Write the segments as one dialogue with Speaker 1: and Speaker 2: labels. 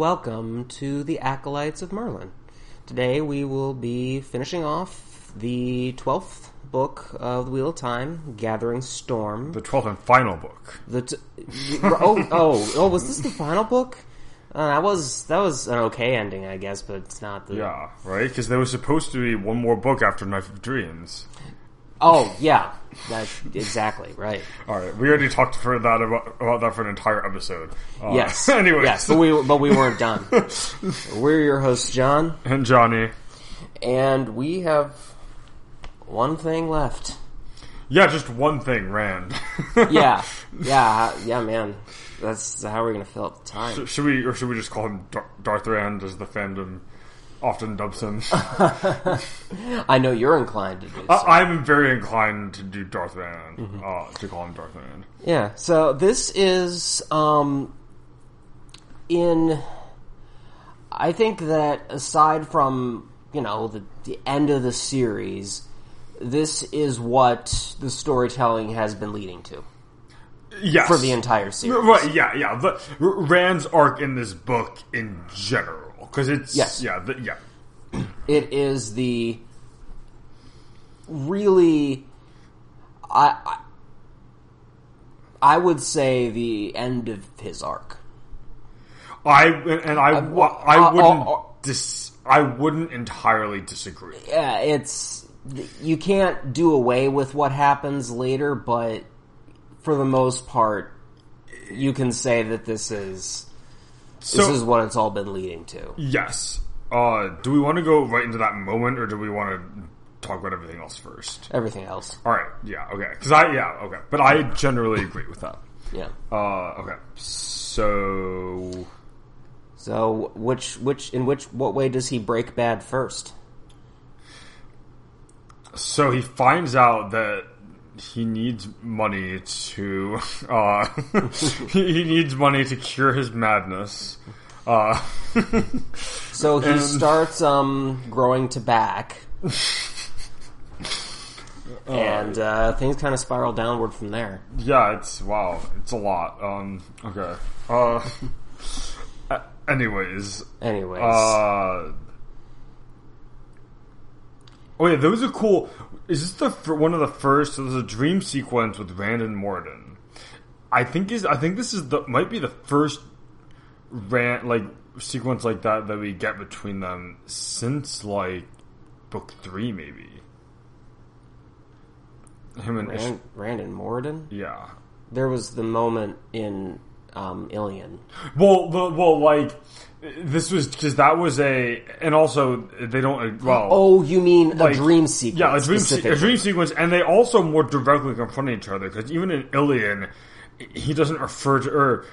Speaker 1: Welcome to the Acolytes of Merlin. Today we will be finishing off the 12th book of the Wheel of Time, Gathering Storm.
Speaker 2: The twelfth and final book.
Speaker 1: The t- oh, oh, oh, was this the final book? Uh, that was that was an okay ending, I guess, but it's not the.
Speaker 2: Yeah, right? Because there was supposed to be one more book after Knife of Dreams.
Speaker 1: Oh, yeah, that exactly right.
Speaker 2: All right, we already talked for that about, about that for an entire episode. Uh,
Speaker 1: Yes.
Speaker 2: anyway,
Speaker 1: yes, but we but we weren't done. We're your hosts, John,
Speaker 2: and Johnny.
Speaker 1: and we have one thing left.
Speaker 2: Yeah, just one thing, Rand.
Speaker 1: Yeah, yeah, yeah, man. That's how we're gonna fill up the time.
Speaker 2: should we, or should we just call him Dar- Darth Rand, as the fandom often dubs him?
Speaker 1: I know you're inclined to do. So.
Speaker 2: I, I'm very inclined to do Darth Rand,
Speaker 1: Mm-hmm.
Speaker 2: uh, to call him Darth Rand.
Speaker 1: Yeah, so this is um in I think that aside from, you know, the the end of the series, this is what the storytelling has been leading to
Speaker 2: Yes,
Speaker 1: for the entire series.
Speaker 2: Right, yeah, yeah. The, Rand's arc in this book in general, because it's
Speaker 1: Yes.
Speaker 2: yeah, the, yeah.
Speaker 1: It is the really I I, I would say the end of his arc.
Speaker 2: I and I
Speaker 1: Uh, well,
Speaker 2: I
Speaker 1: uh,
Speaker 2: wouldn't
Speaker 1: uh, uh,
Speaker 2: dis, I wouldn't entirely disagree.
Speaker 1: yeah, it's you can't do away with what happens later, but for the most part, you can say that this is this is what it's all been leading to.
Speaker 2: yes, uh, do we want to go right into that moment, or do we want to talk about everything else first?
Speaker 1: Everything else,
Speaker 2: All right, yeah, okay, because I yeah okay, but I generally agree with that.
Speaker 1: yeah.
Speaker 2: Uh, okay, so
Speaker 1: So, which which in which what way does he break bad first?
Speaker 2: so he finds out that he needs money to uh he needs money to cure his madness uh
Speaker 1: So he
Speaker 2: And-
Speaker 1: starts um growing to back. and uh, things kind of spiral downward from there.
Speaker 2: yeah it's wow it's a lot um okay uh anyways
Speaker 1: Anyways,
Speaker 2: uh oh yeah there was a cool is this the fir- one of the first so there's a dream sequence with Rand and Moridin I think is I think this is the might be the first rant like sequence like that that we get between them since like book three maybe. Him and Ish-
Speaker 1: Rand, Rand and Moridin.
Speaker 2: yeah.
Speaker 1: There was the moment in um, Illian.
Speaker 2: Well, the, well, like this was because that was a, and also they don't well.
Speaker 1: Oh, you mean
Speaker 2: like-
Speaker 1: a dream sequence?
Speaker 2: Yeah, a dream, se- a dream sequence, and they also more directly confront each other because even in Illian, he doesn't refer to or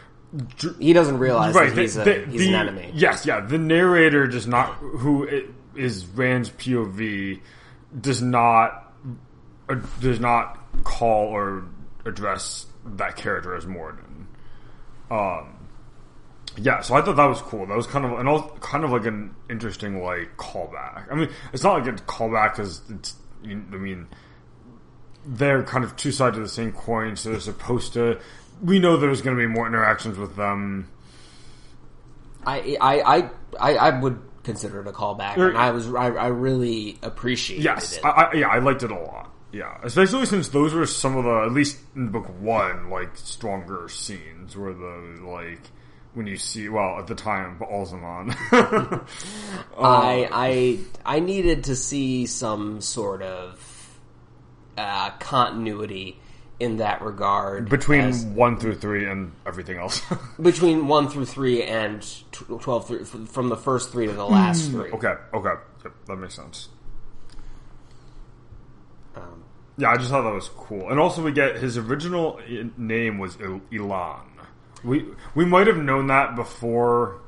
Speaker 1: He doesn't realize
Speaker 2: right.
Speaker 1: that
Speaker 2: the-
Speaker 1: he's, a,
Speaker 2: the-
Speaker 1: he's
Speaker 2: the-
Speaker 1: an enemy.
Speaker 2: Yes, yeah. The narrator does not, who is Rand's POV, does not uh, does not call or address that character as Moridin. Um. Yeah, so I thought that was cool. That was kind of and also kind of like an interesting like callback. I mean, it's not like a callback because it's. I mean, they're kind of two sides of the same coin, so they're supposed to. We know there's going to be more interactions with them.
Speaker 1: I, I, I, I, I would consider it a callback,
Speaker 2: Er-
Speaker 1: and I was, I, I really appreciated
Speaker 2: Yes,
Speaker 1: it.
Speaker 2: I, I, yeah, I liked it a lot. Yeah, especially since those were some of the at least in book one like stronger scenes where the like when you see well at the time Ba'alzamon.
Speaker 1: I, I, I needed to see some sort of uh, continuity in that regard
Speaker 2: between
Speaker 1: as-
Speaker 2: one through three and everything else.
Speaker 1: between one through three and twelve through, from the first three to the last three.
Speaker 2: okay, okay, yep, that makes sense.
Speaker 1: Um,
Speaker 2: Yeah, I just thought that was cool, and also we get his original name was Il- Elan. We we might have known that before,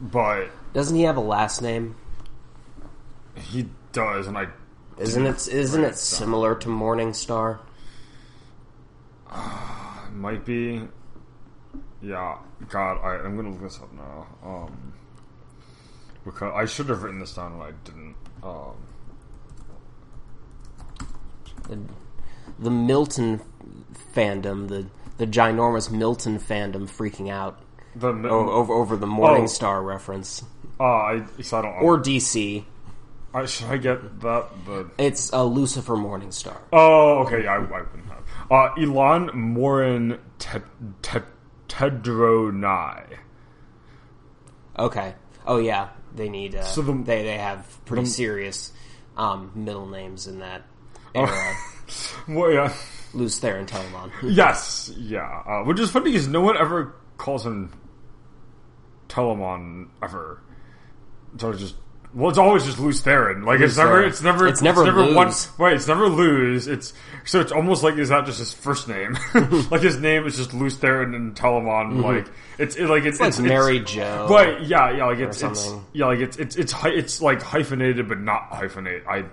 Speaker 2: but
Speaker 1: doesn't he have a last name?
Speaker 2: he does, and I
Speaker 1: Isn't it? Isn't it
Speaker 2: it
Speaker 1: similar to Morningstar?
Speaker 2: might be. Yeah, God, I, I'm gonna look this up now. Um, because I should have written this down and I didn't. Um,
Speaker 1: The, the Milton fandom, the the ginormous Milton fandom, freaking out
Speaker 2: The
Speaker 1: o- over over the Morning Star reference
Speaker 2: uh, I, so I don't.
Speaker 1: or DC.
Speaker 2: I, should I get that? But
Speaker 1: It's a Lucifer Morning Star.
Speaker 2: oh, okay. I, I wouldn't have. Uh, Elan Morin te, te, Tedronai.
Speaker 1: Okay. Oh yeah, they need. Uh,
Speaker 2: So the-
Speaker 1: they they have pretty
Speaker 2: the-
Speaker 1: serious um, middle names in that
Speaker 2: Oh.
Speaker 1: era.
Speaker 2: Well, yeah.
Speaker 1: Lews Therin Telamon.
Speaker 2: Yes, yeah. Uh, which is funny because no one ever calls him Telamon ever. So it's just well, it's always just Lews Therin. Like it's
Speaker 1: Lews
Speaker 2: never,
Speaker 1: Therin.
Speaker 2: it's never,
Speaker 1: It's never
Speaker 2: one.
Speaker 1: Lews.
Speaker 2: Right, it's never lose. It's so it's almost like is that just his first name? like his name is just Lews Therin and Telamon. Like it's it, like it's,
Speaker 1: Like
Speaker 2: it's
Speaker 1: Mary Jo.
Speaker 2: Right, yeah, yeah, like it's it's yeah, like it's it's it's hy- it's like hyphenated but not hyphenate. I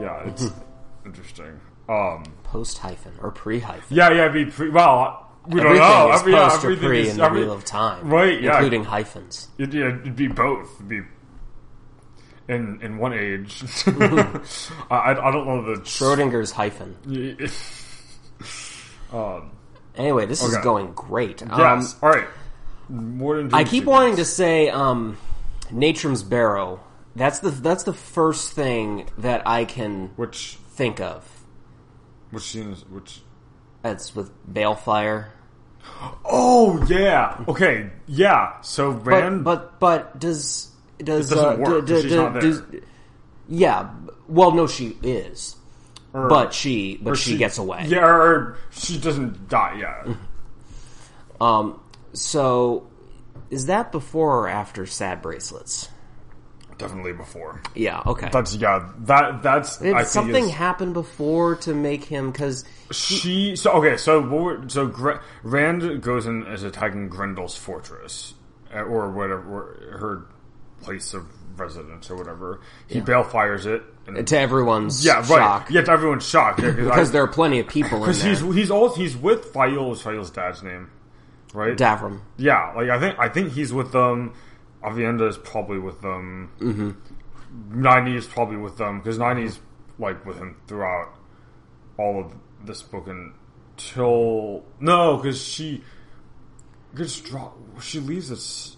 Speaker 2: yeah, it's interesting. Um,
Speaker 1: Post hyphen or pre hyphen.
Speaker 2: yeah, yeah, be pre- well, we
Speaker 1: Everything
Speaker 2: don't know.
Speaker 1: is
Speaker 2: Every- yeah,
Speaker 1: post or pre
Speaker 2: is-
Speaker 1: in the
Speaker 2: every-
Speaker 1: Wheel of Time,
Speaker 2: Right, yeah.
Speaker 1: including hyphens.
Speaker 2: It'd, yeah, it'd be both. It'd be in in one age. I, I don't know the
Speaker 1: Schrodinger's hyphen.
Speaker 2: um,
Speaker 1: Anyway, this is going great. Um,
Speaker 2: yes. All right. More than
Speaker 1: I keep wanting to say um, Natrin's Barrow. That's the that's the first thing that I can
Speaker 2: which
Speaker 1: think of.
Speaker 2: Which scene is which.
Speaker 1: That's with Balefire.
Speaker 2: Oh yeah. Okay. Yeah. So
Speaker 1: But
Speaker 2: Rand.
Speaker 1: but but does does
Speaker 2: It doesn't
Speaker 1: uh,
Speaker 2: work,
Speaker 1: d-
Speaker 2: 'cause
Speaker 1: d-
Speaker 2: she's not there.
Speaker 1: does- yeah. Well, no, she is,
Speaker 2: or-
Speaker 1: but she but she, gets away.
Speaker 2: Yeah, or she doesn't die. Yeah.
Speaker 1: Um. So, is that before or after Sad Bracelets?
Speaker 2: Definitely before.
Speaker 1: Yeah. Okay.
Speaker 2: That's yeah. That that's
Speaker 1: Did
Speaker 2: I think
Speaker 1: something
Speaker 2: is-
Speaker 1: happen before to make him? Because
Speaker 2: She so okay so what we're, so Gre- Rand goes in as attacking Graendal's fortress uh, or whatever her place of residence or whatever. He bale fires it. And,
Speaker 1: to everyone's
Speaker 2: yeah, right.
Speaker 1: shock,
Speaker 2: Yeah, to everyone's shock yeah,
Speaker 1: because there are plenty of people
Speaker 2: because he's he's all he's with Faile is Faile's dad's name, right?
Speaker 1: Davram.
Speaker 2: Yeah, like I think I think he's with them. Aviendha is probably with them. Mm-hmm. Nynaeve is probably with them because Nynaeve's like with him throughout all of this book until no, because she gets dropped. She leaves us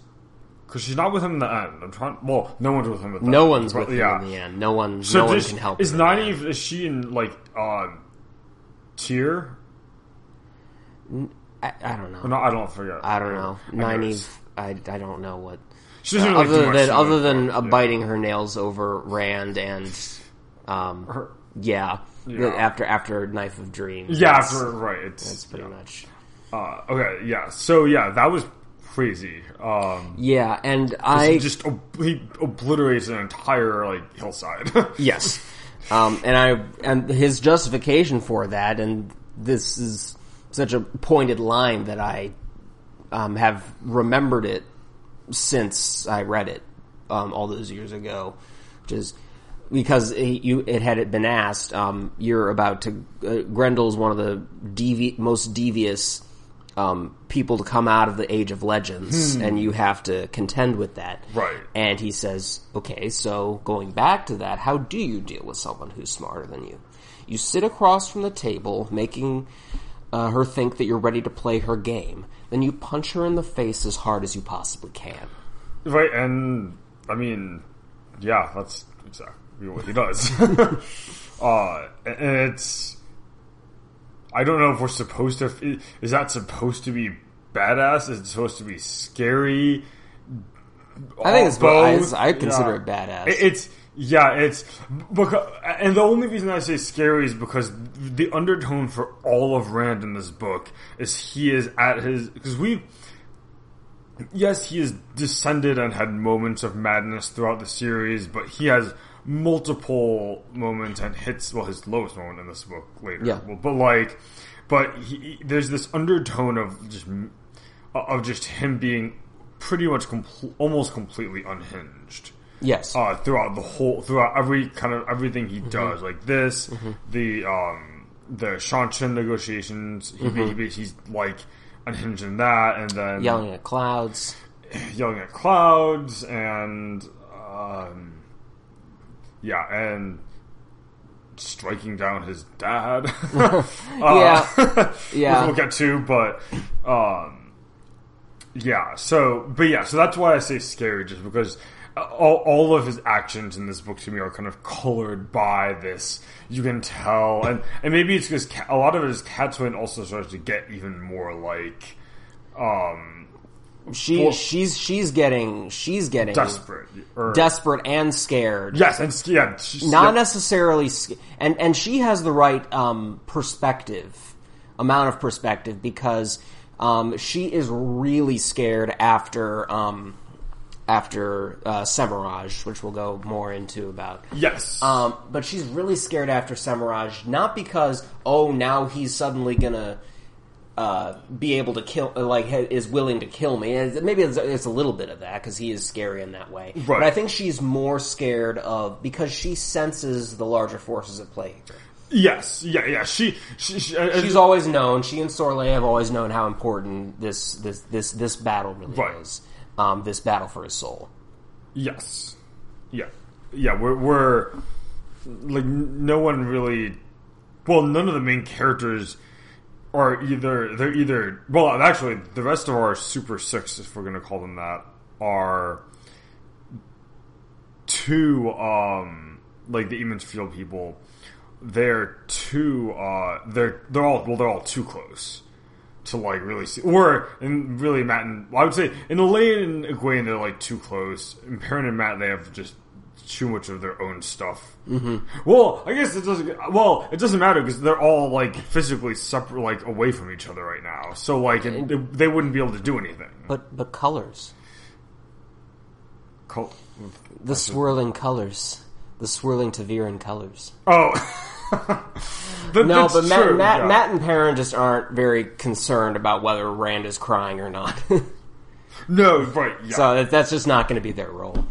Speaker 2: because she's not with him in the end. I'm trying. Well, no one's with him. At the
Speaker 1: No
Speaker 2: end,
Speaker 1: one's
Speaker 2: but
Speaker 1: with
Speaker 2: yeah.
Speaker 1: him in the end. No one.
Speaker 2: So
Speaker 1: no one can help.
Speaker 2: Is
Speaker 1: him in the Nynaeve?
Speaker 2: Is she in like uh, Tear?
Speaker 1: I, I don't know.
Speaker 2: No, I don't forget.
Speaker 1: I don't know.
Speaker 2: Nynaeve.
Speaker 1: I, I don't know what.
Speaker 2: She doesn't really do
Speaker 1: other
Speaker 2: much
Speaker 1: than other than uh, biting her nails over Rand and um
Speaker 2: Her-
Speaker 1: yeah,
Speaker 2: Yeah.
Speaker 1: after after Knife of Dreams.
Speaker 2: Yeah, after right. It's
Speaker 1: that's pretty
Speaker 2: yeah.
Speaker 1: much.
Speaker 2: Uh, okay, yeah. So yeah, that was crazy. Um,
Speaker 1: Yeah, and
Speaker 2: he
Speaker 1: I
Speaker 2: just he obliterates an entire like hillside.
Speaker 1: yes, um, and I and his justification for that, and this is such a pointed line that I um, have remembered it since I read it um, all those years ago, which is because it, you it had it been asked, um, you're about to uh, Graendal's one of the devi- most devious um, people to come out of the Age of Legends, and you have to contend with that.
Speaker 2: Right.
Speaker 1: And he says, okay, so going back to that, how do you deal with someone who's smarter than you? You sit across from the table, making uh, her think that you're ready to play her game. Then you punch her in the face as hard as you possibly can.
Speaker 2: right, and I mean, yeah, that's exactly what he does. uh, and it's I don't know if we're supposed to. Is that supposed to be badass? Is it supposed to be scary?
Speaker 1: I think it's
Speaker 2: Both?
Speaker 1: I, I consider
Speaker 2: Yeah.
Speaker 1: it badass.
Speaker 2: It- It's yeah, it's because, and the only reason I say scary is because the undertone for all of Rand in this book is he is at his because we. Yes, he has descended and had moments of madness throughout the series, but he has multiple moments and hits. Well, his lowest moment in this book later.
Speaker 1: Yeah.
Speaker 2: Well, but like, but he, there's this undertone of just of just him being pretty much compl- almost completely unhinged
Speaker 1: yes.
Speaker 2: uh, throughout the whole throughout every kind of everything
Speaker 1: Mm-hmm.
Speaker 2: he does like this the um the Seanchan negotiations he, he, he's like unhinged in that and then
Speaker 1: Yelling at clouds.
Speaker 2: yelling at clouds and um yeah and striking down his dad uh,
Speaker 1: Yeah. Yeah.
Speaker 2: we'll get to but um Yeah. So, but yeah. So that's why I say scary, just because all, all of his actions in this book to me are kind of colored by this. You can tell, and and maybe it's because a lot of his Cadsuane also starts to get even more like, um,
Speaker 1: She
Speaker 2: Well-
Speaker 1: she's she's getting she's getting
Speaker 2: desperate. Or,
Speaker 1: desperate and scared.
Speaker 2: yes, and s- yeah,
Speaker 1: not
Speaker 2: yeah,
Speaker 1: necessarily and and she has the right um, perspective amount of perspective because um, she is really scared after um, after uh, Semirhage, which we'll go more into about.
Speaker 2: yes,
Speaker 1: Um, but she's really scared after Semirhage, not because oh now he's suddenly gonna uh, be able to kill, like is willing to kill me. And Maybe it's, it's a little bit of that because he is scary in that way. But I think she's more scared of because she senses the larger forces at play. here.
Speaker 2: yes, yeah, yeah. She, she, she uh,
Speaker 1: She's always known. She and Sorilea have always known how important this this this this battle really
Speaker 2: Right.
Speaker 1: is. Um, this battle for his soul.
Speaker 2: Yes. Yeah. Yeah, we're, we're like no one really well, none of the main characters are either they're either well, actually the rest of our super 6 if we're going to call them that are two um like the Emond's Field people they're too uh they're they're all well they're all too close to like really see, or and really Mat and I would say in Elayne and Egwene they're like too close. In Perrin and Mat they have just too much of their own stuff. Mm-hmm. Well, I guess it doesn't. Well, it doesn't matter because they're all like physically separate, like away from each other right now. So like it, it- they wouldn't be able to do anything.
Speaker 1: But but colors,
Speaker 2: Col-
Speaker 1: the swirling colors, the swirling ta'veren colors.
Speaker 2: Oh, That-
Speaker 1: No, but Mat,
Speaker 2: true,
Speaker 1: Mat,
Speaker 2: yeah.
Speaker 1: Mat and Perrin just aren't very concerned about whether Rand is crying or not.
Speaker 2: No, right? Yeah,
Speaker 1: so that- that's just not going to be their role.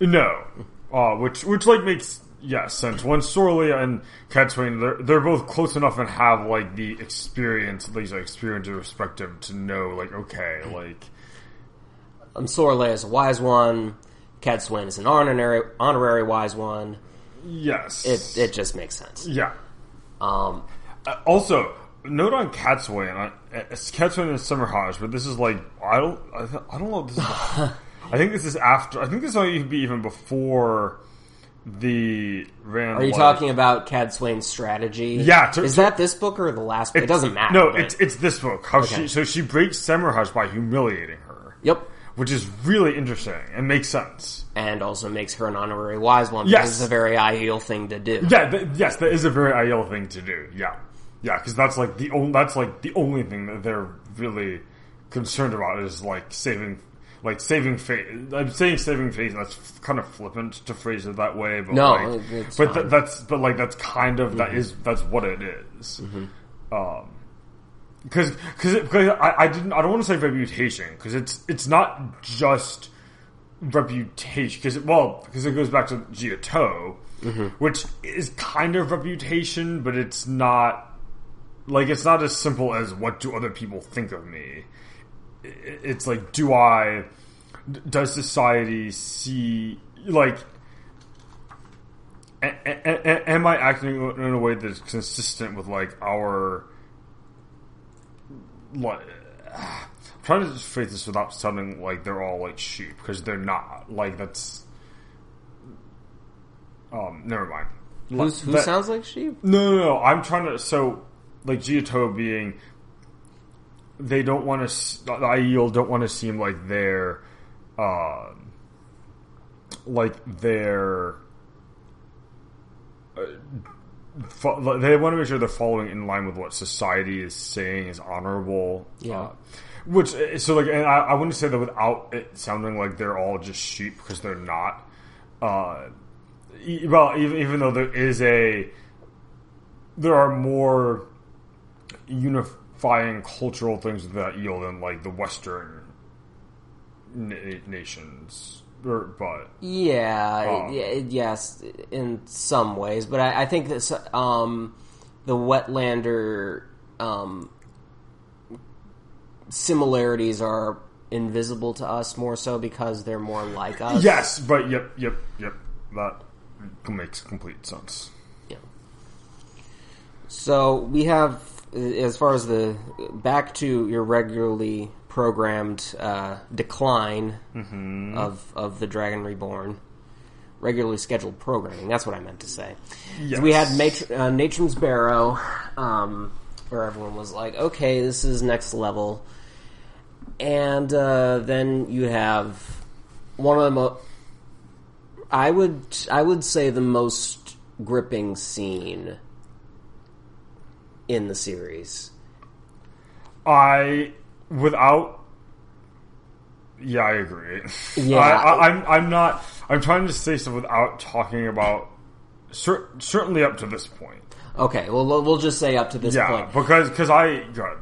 Speaker 2: no. Uh, which which like makes yeah sense. When Sorilea and Cadsuane, they're they're both close enough and have like the experience, at least like experience and perspective to know like okay, like
Speaker 1: Um, Sorilea is a wise one. Cadsuane is an honorary honorary wise one.
Speaker 2: Yes,
Speaker 1: It it just makes sense.
Speaker 2: yeah.
Speaker 1: Um,
Speaker 2: Uh, also, note on Cadsuane, uh, it's Cadsuane and Semirhage, but this is like I don't I, I don't know. This is, I think this is after. I think this might be even before the Rand.
Speaker 1: are you
Speaker 2: Life-
Speaker 1: talking about Cadsuane's strategy?
Speaker 2: Yeah, to-
Speaker 1: is
Speaker 2: to-
Speaker 1: that this book or the last? book? It doesn't matter.
Speaker 2: No,
Speaker 1: but-
Speaker 2: it's it's this book. How
Speaker 1: Okay.
Speaker 2: she so she breaks Semirhage by humiliating her,
Speaker 1: yep.
Speaker 2: Which is really interesting and makes sense.
Speaker 1: And also makes her an honorary wise one.
Speaker 2: Yes.
Speaker 1: because it's a very ideal thing to do.
Speaker 2: Yeah, th- yes, that is a very ideal thing to do. Yeah, yeah, because that's like the only that's like the only thing that they're really concerned about is like saving, like saving face. I'm saying saving face. That's kind of flippant to phrase it that way, but
Speaker 1: No,
Speaker 2: like, but th- that's but like that's kind of that is that's what it is. Um, because because because I, I didn't I don't want to say reputation because it's it's not just reputation because well because it goes back to ji'e'toh, mm-hmm. which is kind of reputation, but it's not like it's not as simple as what do other people think of me. It's like do I does society see like a- a- a- am I acting in a way that's consistent with like our like I'm trying to just phrase this without sounding like they're all like sheep because they're not like that's um never mind
Speaker 1: Who's, who
Speaker 2: That-
Speaker 1: sounds like sheep?
Speaker 2: no no no I'm trying to so like ji'e'toh being they don't want to the Aiel don't want to seem like they're uh like they're uh, fo- they want to make sure they're following in line with what society is saying is honorable.
Speaker 1: Yeah.
Speaker 2: Uh, which so like, and I, I wouldn't say that without it sounding like they're all just sheep because they're not. Uh, e- well, even even though there is a, there are more unifying cultural things that Aiel than like the Western na- nations. But
Speaker 1: Yeah, yes, in some ways, but I, I think that um, the Wetlander um, similarities are invisible to us more so because they're more like us.
Speaker 2: Yes, but yep, yep, yep. That makes complete sense.
Speaker 1: Yeah. So we have, as far as the back to your regularly programmed uh, decline
Speaker 2: Mm-hmm.
Speaker 1: of of the Dragon Reborn. Regularly scheduled programming. That's what I meant to say.
Speaker 2: Yes.
Speaker 1: We had Matr- uh, Natrin's Barrow, um, where everyone was like, "Okay, this is next level," and uh, then you have one of the mo- I would I would say the most gripping scene in the series.
Speaker 2: I without. Yeah, I agree.
Speaker 1: Yeah.
Speaker 2: I, I, I'm. I'm not. I'm trying to say stuff without talking about. Cer- certainly up to this point.
Speaker 1: Okay, well we'll just say up to this
Speaker 2: Yeah,
Speaker 1: point
Speaker 2: because because I good.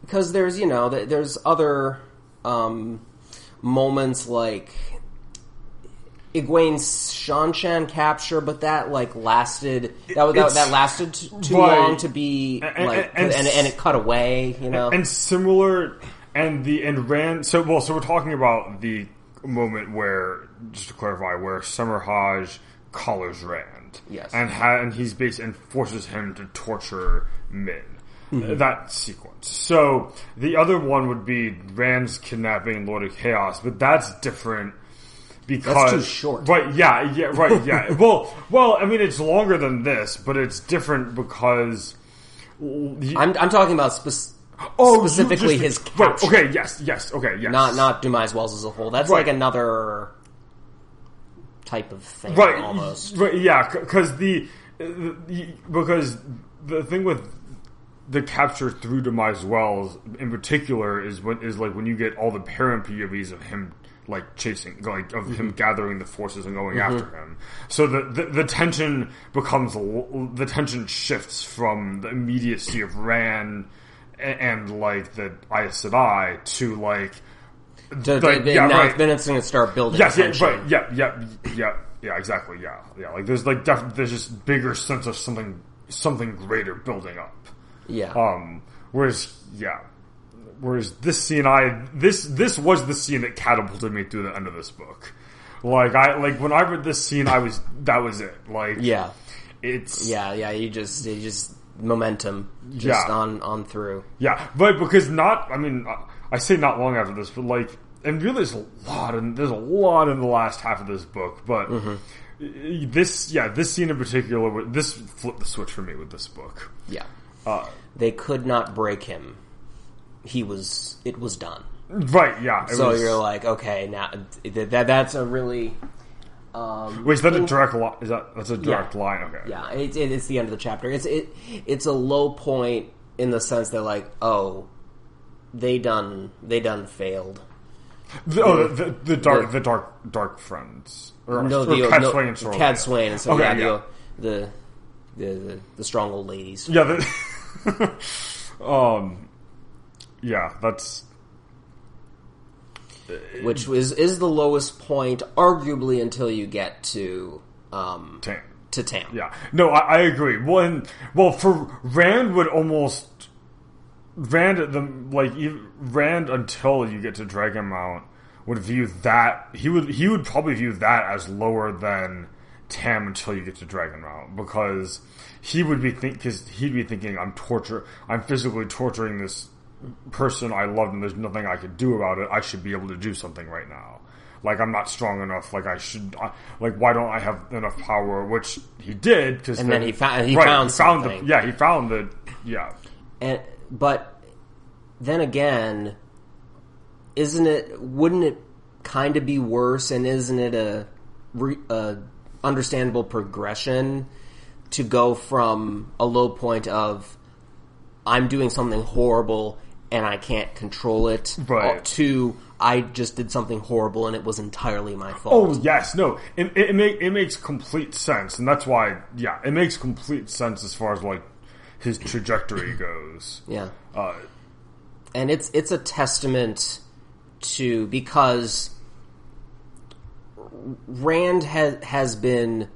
Speaker 1: because there's you know there's other um, moments like Egwene's Seanchan capture, but that like lasted that that, that lasted t- too
Speaker 2: right.
Speaker 1: long to be
Speaker 2: And-
Speaker 1: like
Speaker 2: and-
Speaker 1: and, and, it cut away. You know,
Speaker 2: and similar and the and Rand so well so we're talking about the moment where just to clarify where Semirhage collars Rand
Speaker 1: Yes.
Speaker 2: and ha- and he's based and forces him to torture Min
Speaker 1: Mm-hmm.
Speaker 2: that sequence so the other one would be Rand's kidnapping Lord of Chaos but that's different because
Speaker 1: That's too short.
Speaker 2: Right? Yeah, yeah, right, yeah. well, well, I mean, it's longer than this, but it's different because you-
Speaker 1: I'm I'm talking about spec-
Speaker 2: Oh,
Speaker 1: specifically
Speaker 2: just-
Speaker 1: his
Speaker 2: right, okay, yes, yes, okay, yes.
Speaker 1: not not Dumai's Wells as a whole. That's
Speaker 2: Right.
Speaker 1: like another type of thing,
Speaker 2: right,
Speaker 1: almost.
Speaker 2: right, yeah, because the, uh, the because the thing with the capture through Dumai's Wells in particular is what is like when you get all the Perrin POVs of him like chasing like of him gathering the forces and going after him so the, the the tension becomes the tension shifts from the immediacy of Ran and, and like the Aes Sedai to like
Speaker 1: To,
Speaker 2: Like,
Speaker 1: to-
Speaker 2: yeah,
Speaker 1: now
Speaker 2: right.
Speaker 1: then it's going to start building.
Speaker 2: Yes, yeah, right, yeah, yeah, yeah, yeah, exactly, yeah, yeah. Like there's like def- there's just bigger sense of something something greater building up.
Speaker 1: yeah.
Speaker 2: Um, whereas yeah, whereas this scene, I this this was the scene that catapulted me through the end of this book. Like I like when I read this scene, I was that was it. Like
Speaker 1: yeah.
Speaker 2: it's
Speaker 1: Yeah, yeah, you just you just momentum just
Speaker 2: Yeah.
Speaker 1: on on through.
Speaker 2: Yeah, but because not, I mean, I- say not long after this, but like, and really, there's a lot, and there's a lot in the last half of this book. But this, yeah, this scene in particular, this flipped the switch for me with this book.
Speaker 1: Yeah.
Speaker 2: Uh,
Speaker 1: They could not break him. He was it was done.
Speaker 2: right? Yeah.
Speaker 1: So
Speaker 2: was-
Speaker 1: you're like, okay, now that, that that's a really um
Speaker 2: wait, is that a direct line? Is that that's a direct
Speaker 1: Yeah.
Speaker 2: line? Okay.
Speaker 1: yeah, it, it, it's the end of the chapter. It's it it's a low point in the sense that like, oh, they done they done failed.
Speaker 2: The, oh, the, the, the dark,
Speaker 1: The-
Speaker 2: the dark, dark friends. Or,
Speaker 1: No,
Speaker 2: or
Speaker 1: the
Speaker 2: Cat
Speaker 1: no,
Speaker 2: Swain and Sorilea.
Speaker 1: Cad Swain and so
Speaker 2: Okay,
Speaker 1: yeah,
Speaker 2: yeah.
Speaker 1: The, the the the the strong old ladies.
Speaker 2: Yeah. The, um. Yeah, that's
Speaker 1: which is is the lowest point, arguably until you get to um,
Speaker 2: Tam.
Speaker 1: to Tam.
Speaker 2: Yeah, no, I, I agree. One, well, for Rand would almost Rand the like Rand until you get to Dragon Mount would view that he would he would probably view that as lower than Tam until you get to Dragon Mount because he would be think because he'd be thinking I'm torture I'm physically torturing this person I love and there's nothing I could do about it. I should be able to do something right now. Like I'm not strong enough. Like I should. I, like why don't I have enough power? Which he did because
Speaker 1: And then he found- he found something.
Speaker 2: the yeah he found the yeah
Speaker 1: And but then again, isn't it? Wouldn't it kind of be worse? And isn't it a, re, a understandable progression to go from a low point of I'm doing something horrible and I can't control it
Speaker 2: Right.
Speaker 1: to I just did something horrible and it was entirely my fault.
Speaker 2: Oh yes, no, it it, it, make, it makes complete sense, and that's why yeah, it makes complete sense as far as like his trajectory goes.
Speaker 1: Yeah.
Speaker 2: Uh,
Speaker 1: and it's it's a testament to because Rand has has been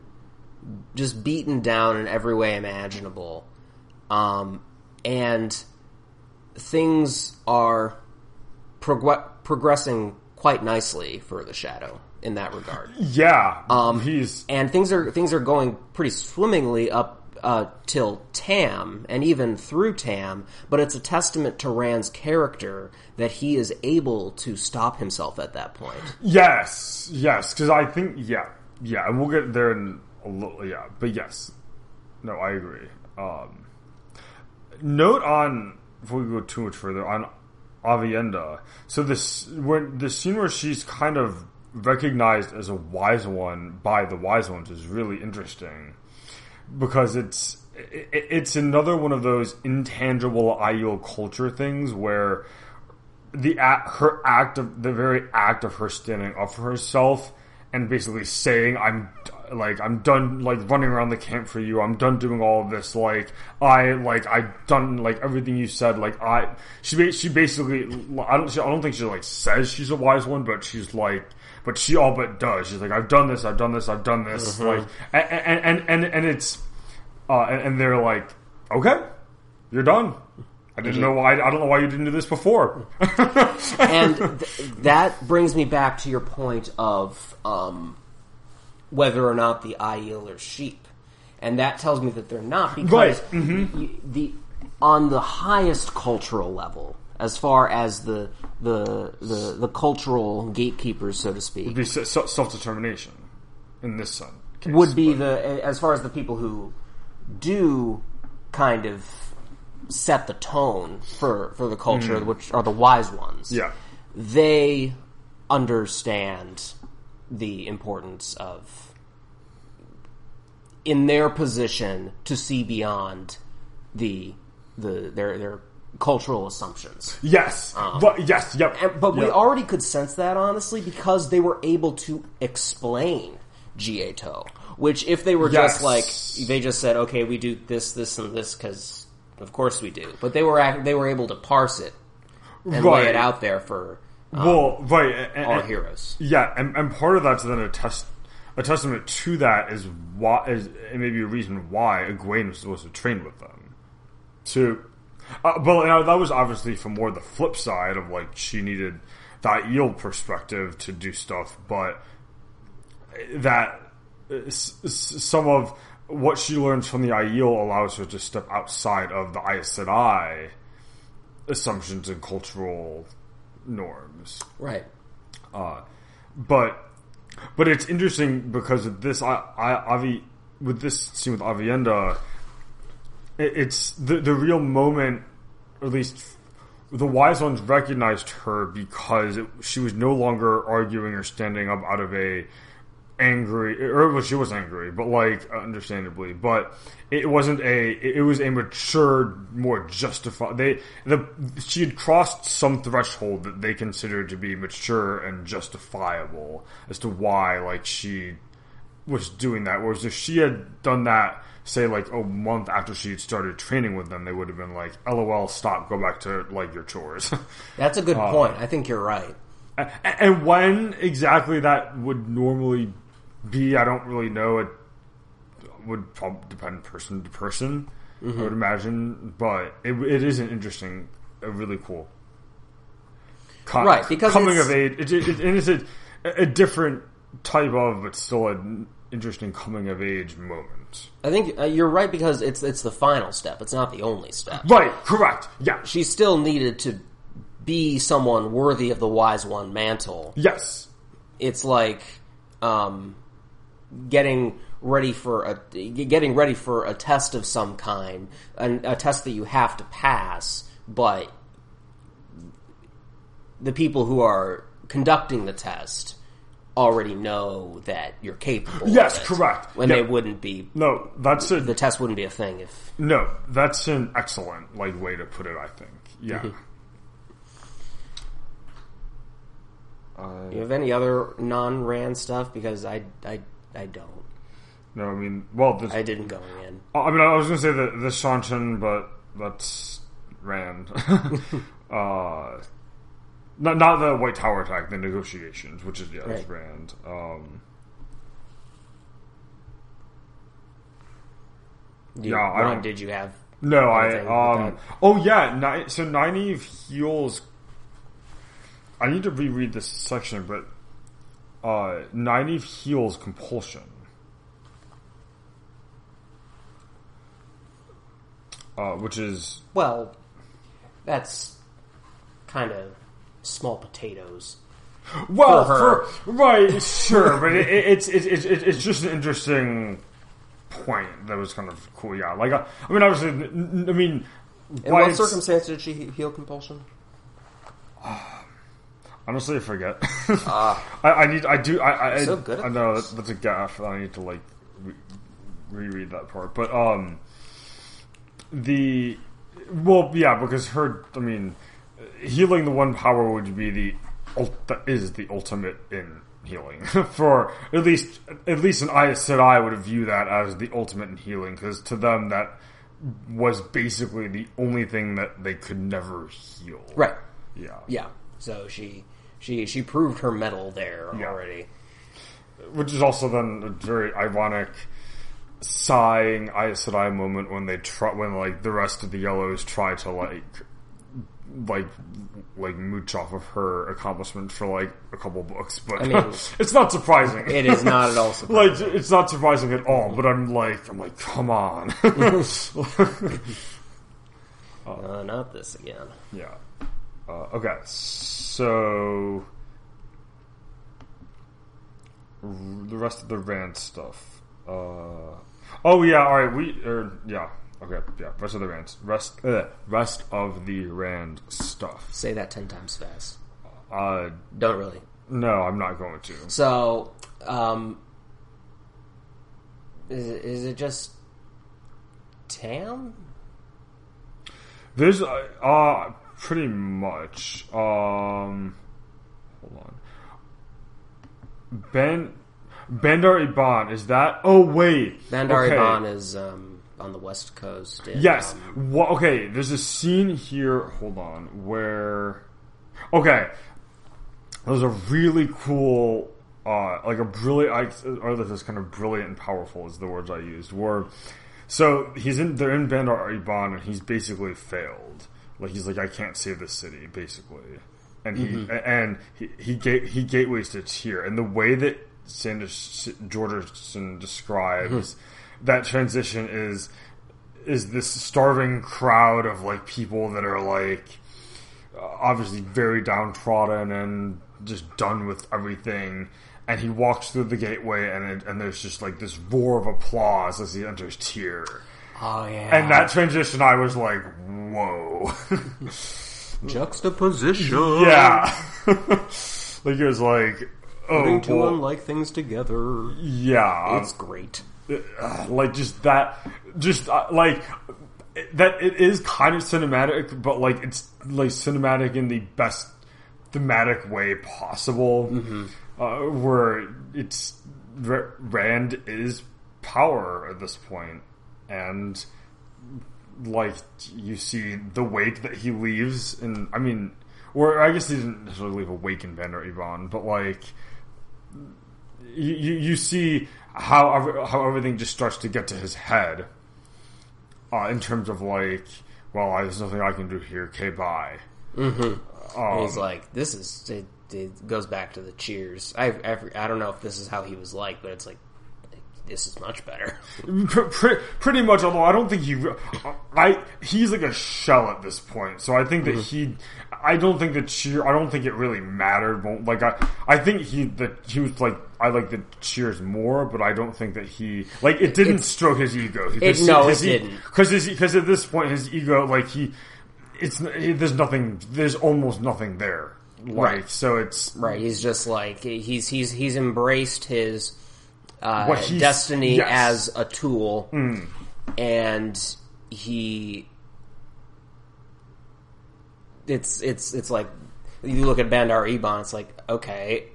Speaker 1: just beaten down in every way imaginable, um, and things are prog- progressing quite nicely for the Shadow in that regard.
Speaker 2: yeah, um, he's
Speaker 1: and things are things are going pretty swimmingly up uh, till Tam, and even through Tam, but it's a testament to Rand's character that he is able to stop himself at that point.
Speaker 2: Yes, yes, because I think yeah, yeah, and we'll get there in a little. Yeah, but yes, no, I agree. Um, note on before we go too much further on Aviendha. So this when the scene where she's kind of recognized as a wise one by the wise ones is really interesting because it's it, it's another one of those intangible Aiel culture things where the her act of the very act of her standing up for herself and basically saying I'm like I'm done like running around the camp for you. I'm done doing all of this. Like I like I done like everything you said. Like I she she basically I don't I don't think she like says she's a wise one, but she's like but she all but does. She's like I've done this. I've done this. I've done this.
Speaker 1: Mm-hmm.
Speaker 2: Like and and and and it's uh and, and they're like okay, you're done. I didn't know why. I don't know why you didn't do this before.
Speaker 1: and th- that brings me back to your point of um, whether or not the Aiel are sheep, and that tells me that they're not because
Speaker 2: Right. Mm-hmm.
Speaker 1: y- the on the highest cultural level, as far as the the the, the cultural gatekeepers, so to speak,
Speaker 2: Be self determination in this son case,
Speaker 1: would be
Speaker 2: but-
Speaker 1: the as far as the people who do kind of set the tone for for the culture, which are the wise ones.
Speaker 2: Mm. yeah.
Speaker 1: they understand the importance of in their position to see beyond the the their their cultural assumptions.
Speaker 2: Yes, um, but yes, yep.
Speaker 1: And, but we already could sense that honestly because they were able to explain ji'e'toh. Which, if they were just like they just said, "Okay, we do this, this, and this," because of course we do. But they were they were able to parse it and lay
Speaker 2: Right.
Speaker 1: it out there for
Speaker 2: well, right, and,
Speaker 1: our
Speaker 2: and-
Speaker 1: heroes.
Speaker 2: Yeah, and, and part of that's then a test, a testament to that is why is and maybe a reason why Egwene was supposed to train with them. To, uh, but you know, that was obviously from more the flip side of like she needed that Aiel perspective to do stuff, but that uh, s- s- some of what she learns from the Aiel allows her to step outside of the Aes Sedai assumptions and cultural norms
Speaker 1: Right.
Speaker 2: Uh, but but it's interesting because of this I, I Avi with this scene with Aviendha it, it's the the real moment or at least the wise ones recognized her because it, she was no longer arguing or standing up out of a angry or well, she was angry but like understandably but it wasn't a it was a mature more justified they the she had crossed some threshold that they considered to be mature and justifiable as to why like she was doing that whereas if she had done that say like a month after she had started training with them they would have been like lol stop go back to like your chores
Speaker 1: That's a good um, point. I think you're right.
Speaker 2: And when exactly that would normally be, I don't really know. It would probably depend person to person, I would imagine. But it, it is an interesting, a really cool, co-
Speaker 1: Right, because
Speaker 2: coming of age. It, it, it, and it's a, a different type of, but still an interesting coming of age moment.
Speaker 1: I think uh, you're right because it's it's the final step. It's not the only step.
Speaker 2: Right, correct. Yeah.
Speaker 1: She still needed to be someone worthy of the wise one mantle.
Speaker 2: Yes.
Speaker 1: It's like um, getting ready for a getting ready for a test of some kind, an, a test that you have to pass, but the people who are conducting the test already know that you're capable.
Speaker 2: Yes, correct.
Speaker 1: When
Speaker 2: Yeah.
Speaker 1: they wouldn't be,
Speaker 2: No, that's a
Speaker 1: the test wouldn't be a thing if
Speaker 2: no. That's an excellent like way to put it. I think. Yeah.
Speaker 1: Mm-hmm. You have any other non-Rand stuff? Because I, I, I don't.
Speaker 2: No, I mean, well, this,
Speaker 1: I didn't go in.
Speaker 2: I mean, I was going to say the the Seanchan, but that's Rand. uh, not not the White Tower attack, the negotiations, which is yeah,
Speaker 1: Right.
Speaker 2: Rand. Um,
Speaker 1: you,
Speaker 2: Yeah, I don't-
Speaker 1: did you have?
Speaker 2: no, I um. Oh yeah, Ni- so Nynaeve heals. I need to reread this section, but uh, Nynaeve heals compulsion. uh, which is
Speaker 1: Well, that's kind of small potatoes.
Speaker 2: well
Speaker 1: For her.
Speaker 2: for- right, sure, but it, it, it's it's it's it's just an interesting point that was kind of cool. Yeah, like uh, I mean, obviously, I mean,
Speaker 1: In what
Speaker 2: it's-
Speaker 1: circumstance did she heal compulsion?
Speaker 2: Honestly, I forget. I, I need. I do. I. I,
Speaker 1: so good
Speaker 2: I know that, that's a gaff. I need to like re- reread that part. But um, the well, yeah, because her. I mean, healing the one power would be the that is the ultimate in healing for at least at least an I said I would view that as the ultimate in healing because to them that was basically the only thing that they could never heal.
Speaker 1: Right.
Speaker 2: Yeah.
Speaker 1: Yeah. So she she she proved her mettle there
Speaker 2: Yeah.
Speaker 1: already.
Speaker 2: which is also then a very ironic sighing Aes Sedai moment when they try when like the rest of the yellows try to like like like mooch off of her accomplishment for like a couple books but
Speaker 1: I mean,
Speaker 2: it's not surprising
Speaker 1: It is not at all
Speaker 2: like
Speaker 1: surprising.
Speaker 2: it's not surprising at all but i'm like i'm like come on
Speaker 1: uh, not this again.
Speaker 2: yeah uh, okay so the rest of the rant stuff uh oh yeah all right we er, yeah okay yeah rest of the rant rest uh, rest of the rand stuff
Speaker 1: Say that ten times fast.
Speaker 2: uh
Speaker 1: Don't really.
Speaker 2: no i'm not going to
Speaker 1: So, um, is it, is it just Tam?
Speaker 2: There's uh, uh pretty much um hold on. Ben Bandar Eban is that Oh wait.
Speaker 1: Bandar
Speaker 2: okay.
Speaker 1: Eban is um, on the west coast.
Speaker 2: Yes.
Speaker 1: um,
Speaker 2: Wha- okay, there's a scene here, hold on, where Okay. There's a really cool uh like a brilliant I or this is kind of brilliant and powerful is the words I used. Where so he's in they're in Bandar Eban and he's basically failed. Like he's like I can't save this city basically. And he mm-hmm. and he he gate he gateways to Tear and the way that Sanders Jordan describes hmm. that transition is is this starving crowd of like people that are like obviously very downtrodden and just done with everything and he walks through the gateway and it, and there's just like this roar of applause as he enters Tear.
Speaker 1: Oh yeah.
Speaker 2: And that transition I was like, whoa.
Speaker 1: juxtaposition.
Speaker 2: yeah. like it was like oh
Speaker 1: Putting two
Speaker 2: boy.
Speaker 1: unlike things together.
Speaker 2: yeah.
Speaker 1: It's great.
Speaker 2: uh, like just that just uh, like that it is kind of cinematic but like it's like cinematic in the best thematic way possible uh, where it's rand is power at this point and like you see the wake that he leaves and i mean or i guess he didn't necessarily leave a wake in Bandar Eban, but like you, you you see how how everything just starts to get to his head uh, in terms of like, well, I, there's nothing I can do here. Okay, bye.
Speaker 1: And he's like, this is it, it goes back to the cheers. I, I I don't know if this is how he was like, but it's like this is much better.
Speaker 2: Pr- pr- pretty much. Although I don't think he, I he's like a shell at this point. So I think that mm-hmm. he, I don't think that cheer. I don't think it really mattered. Like I, I think he that he was like I like the cheers more, but I don't think that he like it didn't
Speaker 1: It's-
Speaker 2: stroke his ego.
Speaker 1: It- no, it didn't.
Speaker 2: because because at this point his ego like he, it's there's nothing. There's almost nothing there. Like
Speaker 1: Right.
Speaker 2: so it's
Speaker 1: Right? He's just like he's he's he's embraced his uh, destiny
Speaker 2: yes.
Speaker 1: as a tool, and he. It's it's it's like you look at Bandar Eban. It's like okay,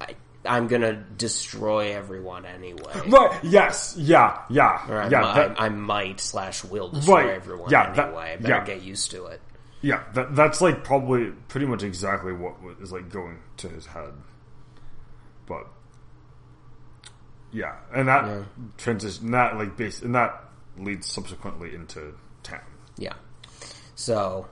Speaker 1: I, I'm gonna destroy everyone anyway.
Speaker 2: right. Yes. Yeah. Yeah.
Speaker 1: Or I,
Speaker 2: yeah.
Speaker 1: mi-
Speaker 2: that-
Speaker 1: I, might slash will destroy
Speaker 2: Right.
Speaker 1: everyone
Speaker 2: Yeah, that-
Speaker 1: anyway. Better
Speaker 2: yeah.
Speaker 1: get used to it.
Speaker 2: Yeah, that, that's like probably pretty much exactly what is like going to his head. But yeah, and that
Speaker 1: Yeah.
Speaker 2: transition, that like base, and that leads subsequently into Tam.
Speaker 1: Yeah. So,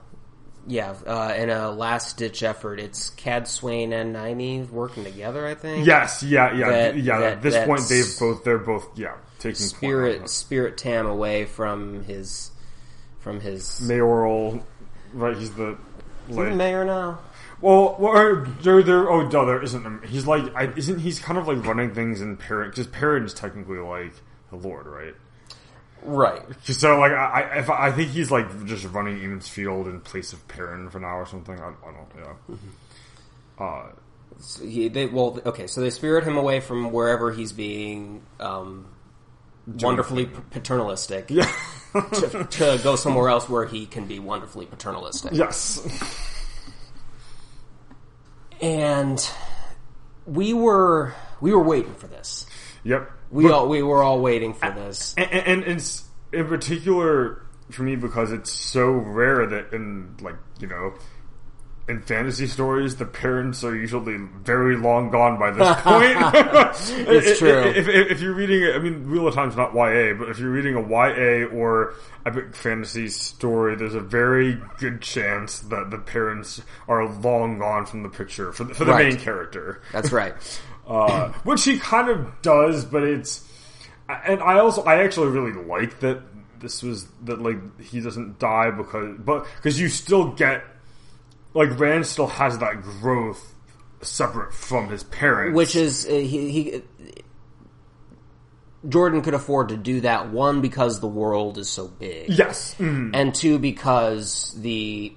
Speaker 1: yeah, uh, in a last ditch effort, it's Cadsuane and Naimi working together. I think.
Speaker 2: Yes, yeah, yeah,
Speaker 1: That-
Speaker 2: yeah.
Speaker 1: that-
Speaker 2: at this point, they've both they're both yeah taking
Speaker 1: Spirit. Spirit Tam away from his from his
Speaker 2: mayoral. Right, he's the
Speaker 1: Is he
Speaker 2: like.
Speaker 1: the mayor now.
Speaker 2: Well, well, or there, there. Oh, no, there isn't. a- He's like, I, isn't he's kind of like running things in Perrin because Perrin is technically like the Lord, right?
Speaker 1: Right.
Speaker 2: So like, I, I, if I think he's like just running Emond's Field in place of Perrin for now or something. I, I don't. Yeah. Uh,
Speaker 1: So he, they, well, okay, so they spirit him away from wherever he's being um, wonderfully p- paternalistic
Speaker 2: yeah.
Speaker 1: to, to go somewhere else where he can be wonderfully paternalistic.
Speaker 2: yes.
Speaker 1: And we were we were waiting for this.
Speaker 2: Yep.
Speaker 1: We all we were all waiting for this.
Speaker 2: and, and, and it's in particular for me because it's so rare that in like you know in fantasy stories the parents are usually very long gone by this point.
Speaker 1: It's true.
Speaker 2: If, if, if you're reading, I mean, Wheel of Time's not YA, but if you're reading a YA or epic fantasy story, there's a very good chance that the parents are long gone from the picture for the, for the
Speaker 1: Right.
Speaker 2: main character
Speaker 1: That's right.
Speaker 2: uh, which he kind of does, but it's and I also I actually really like that this was that like he doesn't die because but because you still get like Rand still has that growth separate from his parents,
Speaker 1: Which is uh, he, he Jordan could afford to do that one because the world is so big.
Speaker 2: yes, Mhm.
Speaker 1: and two because the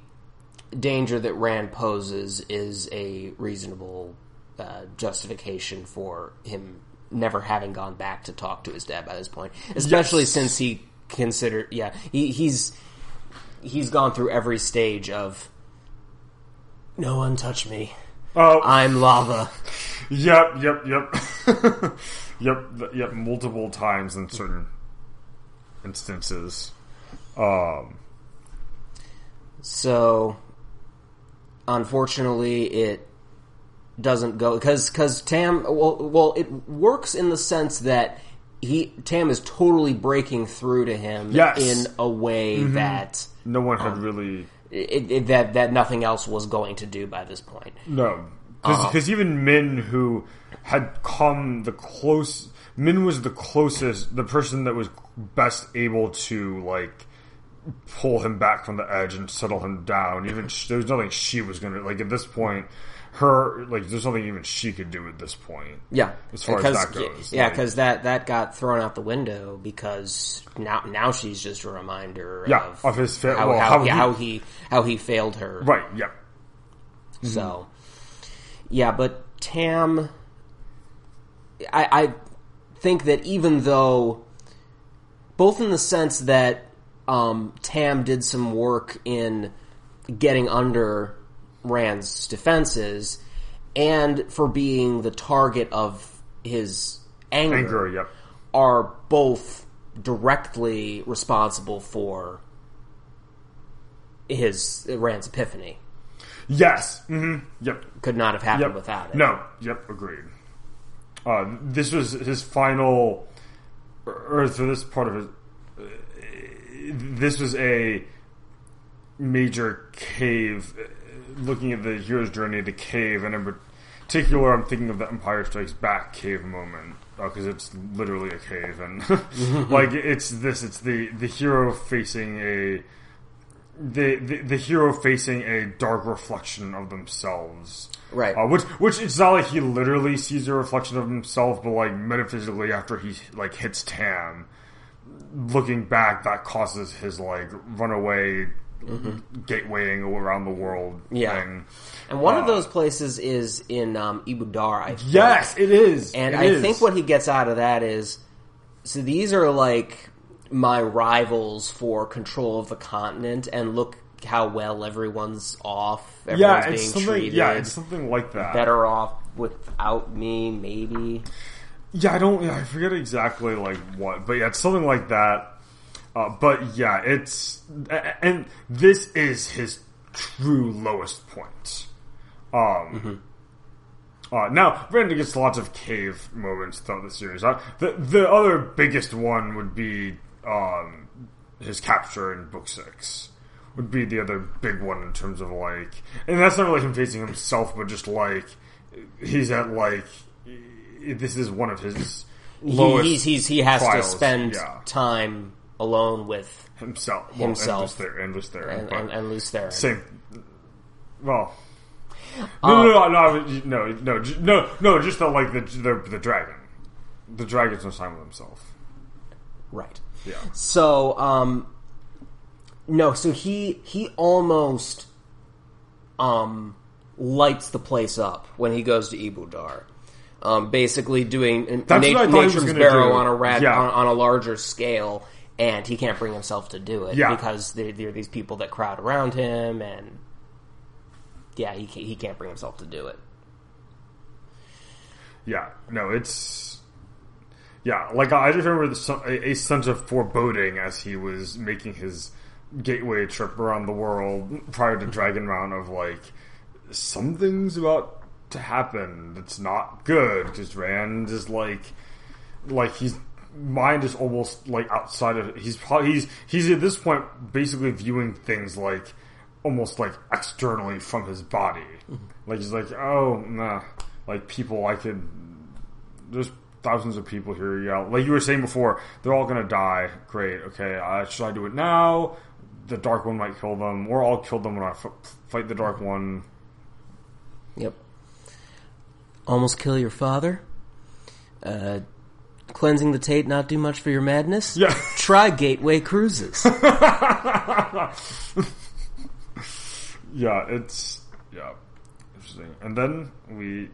Speaker 1: danger that Rand poses is a reasonable uh, justification for him never having gone back to talk to his dad by this point, especially
Speaker 2: Yes.
Speaker 1: since he considered yeah he, he's he's gone through every stage of no one touch me.
Speaker 2: Oh.
Speaker 1: I'm lava.
Speaker 2: Yep, yep, yep, yep, yep, multiple times in certain instances. Um,
Speaker 1: So, unfortunately, it doesn't go because because Tam well well it works in the sense that he Tam is totally breaking through to him
Speaker 2: Yes.
Speaker 1: in a way that
Speaker 2: no one
Speaker 1: Um,
Speaker 2: had really
Speaker 1: it, it, that that nothing else was going to do by this point.
Speaker 2: No,
Speaker 1: Uh-huh.
Speaker 2: because even Min, who had come the close, Min was the closest, the person that was best able to like pull him back from the edge and settle him down. Even sh- there was nothing she was gonna like at this point. Her like there's nothing even she could do at this point.
Speaker 1: Yeah,
Speaker 2: As far as that goes,
Speaker 1: yeah,
Speaker 2: like-
Speaker 1: because that that got thrown out the window because now now she's just a reminder
Speaker 2: Yeah,
Speaker 1: of,
Speaker 2: of his fa-
Speaker 1: how,
Speaker 2: well,
Speaker 1: how,
Speaker 2: how he-
Speaker 1: how he how he failed her
Speaker 2: Right. Yeah.
Speaker 1: So, yeah, but Tam, I, I think that even though, both in the sense that um, Tam did some work in getting under Rand's defenses, and for being the target of his anger,
Speaker 2: Anger. Yep.
Speaker 1: are both directly responsible for his Rand's epiphany.
Speaker 2: Yes. hmm Yep.
Speaker 1: Could not have happened
Speaker 2: Yep.
Speaker 1: without it.
Speaker 2: No. Yep. Agreed. Uh, this was his final, or or for this part of his. uh, This was a major cave. Uh, Looking at the hero's journey, the cave, and in particular, I'm thinking of the Empire Strikes Back cave moment because it's literally a cave, and like it's this. It's the the hero facing a the, the the hero facing a dark reflection of themselves.
Speaker 1: Right.
Speaker 2: Uh, which which it's not like he literally sees a reflection of himself, but like metaphysically after he like hits Tam, looking back, that causes his like runaway gatewaying around the world
Speaker 1: Mm-hmm. Yeah.
Speaker 2: thing.
Speaker 1: And one of
Speaker 2: Uh,
Speaker 1: those places is in um, Ebou Dar, I think.
Speaker 2: Yes, it is.
Speaker 1: And
Speaker 2: It
Speaker 1: I
Speaker 2: is.
Speaker 1: think what he gets out of that is so these are like my rivals for control of the continent, and look how well everyone's off. Everyone's
Speaker 2: yeah,
Speaker 1: being
Speaker 2: it's something.
Speaker 1: treated
Speaker 2: Yeah, it's something like that.
Speaker 1: better off without me, maybe.
Speaker 2: Yeah, I don't. I forget exactly like what, but yeah, it's something like that. Uh, but yeah, it's and this is his true lowest point. Um. Uh, now, Brandon gets lots of cave moments throughout the series. Uh, the the other biggest one would be um, his capture in book six. Would be the other big one in terms of like, and that's not really him facing himself, but just like he's at like this is one of his
Speaker 1: He,
Speaker 2: lowest.
Speaker 1: he's, he's he has
Speaker 2: trials,
Speaker 1: to spend
Speaker 2: yeah.
Speaker 1: time alone with
Speaker 2: himself. Well,
Speaker 1: Himself.
Speaker 2: and Luthor, and Luthor,
Speaker 1: and, and, and
Speaker 2: same. Well,
Speaker 1: Uh,
Speaker 2: no, no, no, no, no, no, no, just the like the the, the dragon. The dragon's no sign with himself.
Speaker 1: Right.
Speaker 2: Yeah.
Speaker 1: So, um, no, so he he almost um lights the place up when he goes to Ebou Dar. Um, basically doing
Speaker 2: That's what I thought he was Natrin's
Speaker 1: Barrow
Speaker 2: do.
Speaker 1: on a rad,
Speaker 2: Yeah.
Speaker 1: on, on a larger scale, and he can't bring himself to do it
Speaker 2: Yeah.
Speaker 1: because there, there are these people that crowd around him, and yeah, he he can't bring himself to do it.
Speaker 2: Yeah, no, it's yeah. Like I just remember the, a, a sense of foreboding as he was making his gateway trip around the world prior to mm-hmm. Dragon Round of like something's about to happen that's not good because Rand is like like he's mind is almost like outside of he's probably he's he's at this point basically viewing things like almost like externally from his body. Like he's like oh nah. Like people I could there's thousands of people here yeah. Like you were saying before they're all gonna die. Great okay uh, should I do it now? The dark one might kill them. Or I'll kill them when I f- fight the dark one.
Speaker 1: Yep. Almost kill your father. Uh, cleansing the taint not do much for your madness.
Speaker 2: Yeah.
Speaker 1: Try Gateway Cruises.
Speaker 2: yeah, it's yeah, interesting. And then we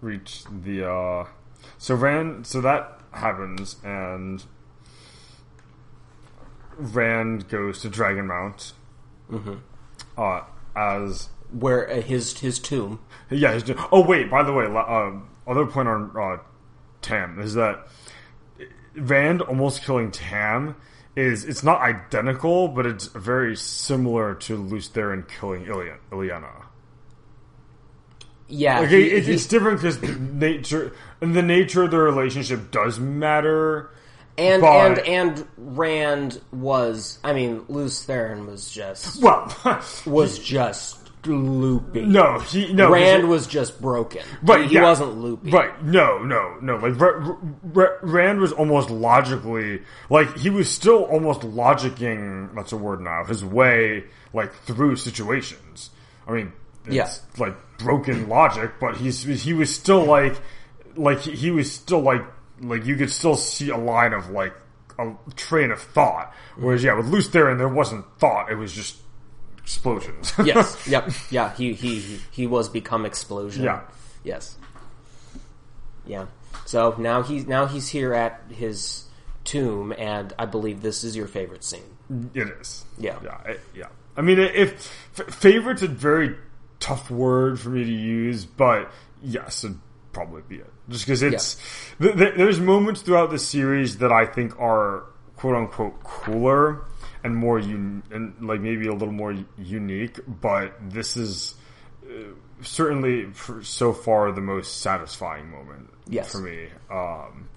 Speaker 2: reach the uh so Rand so that happens and Rand goes to Dragonmount. Mm-hmm. Uh as
Speaker 1: Where uh, his his tomb.
Speaker 2: yeah, doing, oh wait, by the way, uh, other point on uh, Tam is that Rand almost killing Tam is it's not identical, but it's very similar to Lews Therin killing Ilyena.
Speaker 1: Yeah,
Speaker 2: Like
Speaker 1: he-
Speaker 2: it,
Speaker 1: he-
Speaker 2: it's different because nature and the nature of the relationship does matter.
Speaker 1: and
Speaker 2: but-
Speaker 1: and and Rand was. I mean, Lews Therin was just
Speaker 2: Well,
Speaker 1: was just loopy.
Speaker 2: no, he no
Speaker 1: Rand
Speaker 2: because-
Speaker 1: was just broken.
Speaker 2: Right,
Speaker 1: he, he
Speaker 2: yeah.
Speaker 1: wasn't loopy.
Speaker 2: Right? No, no, no. Like R- R- Rand was almost logically, like he was still almost logicking. That's a word now. His way, like through situations. I mean, it's
Speaker 1: Yeah.
Speaker 2: like broken logic, but he's he was still like, like he, he was still like, like you could still see a line of like a train of thought. Whereas, yeah, with Lews Therin, there wasn't thought. It was just explosions.
Speaker 1: yes. Yep. Yeah. He he he- was become explosion.
Speaker 2: Yeah.
Speaker 1: Yes. Yeah. So now he's now he's here at his tomb, and I believe this is your favorite scene.
Speaker 2: It is.
Speaker 1: Yeah.
Speaker 2: Yeah. I, yeah. I mean, if favorite's a very tough word for me to use, but yes, it'd probably be it. Just because it's th- th- there's moments throughout the series that I think are quote unquote cooler and more un- and like maybe a little more unique, but this is uh, certainly so far the most satisfying moment
Speaker 1: Yes.
Speaker 2: for me. Um,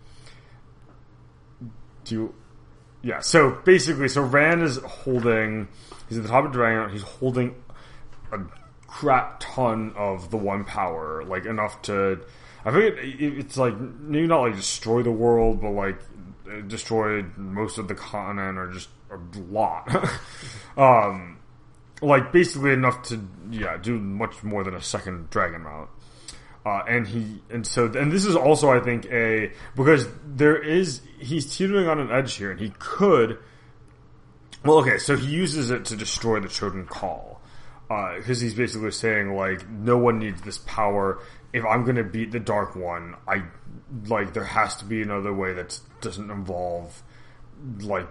Speaker 2: do you, yeah, so basically, so Rand is holding, he's at the top of Dragon, he's holding a crap ton of the one power, like enough to, I think it, it- it's like, maybe not like destroy the world, but like uh, destroy most of the continent or just a lot. um, like basically enough to, yeah, do much more than a second Dragon Mount. Uh, and he and so and this is also I think a because there is he's teetering on an edge here and he could well okay so he uses it to destroy the Choedan Kal because he's basically saying like no one needs this power if I'm gonna beat the Dark One I like there has to be another way that doesn't involve like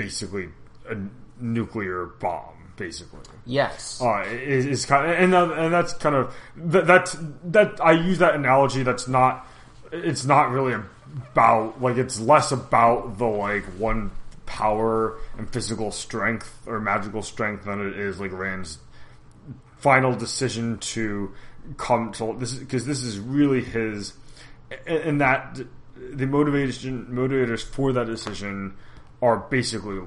Speaker 2: basically a nuclear bomb basically
Speaker 1: Yes.
Speaker 2: uh, is, is kind of, and that, and that's kind of that that's that I use that analogy. That's not. It's not really about like it's less about the like one power and physical strength or magical strength than it is like Rand's final decision to come to this because this is really his and and that the motivation motivators for that decision are basically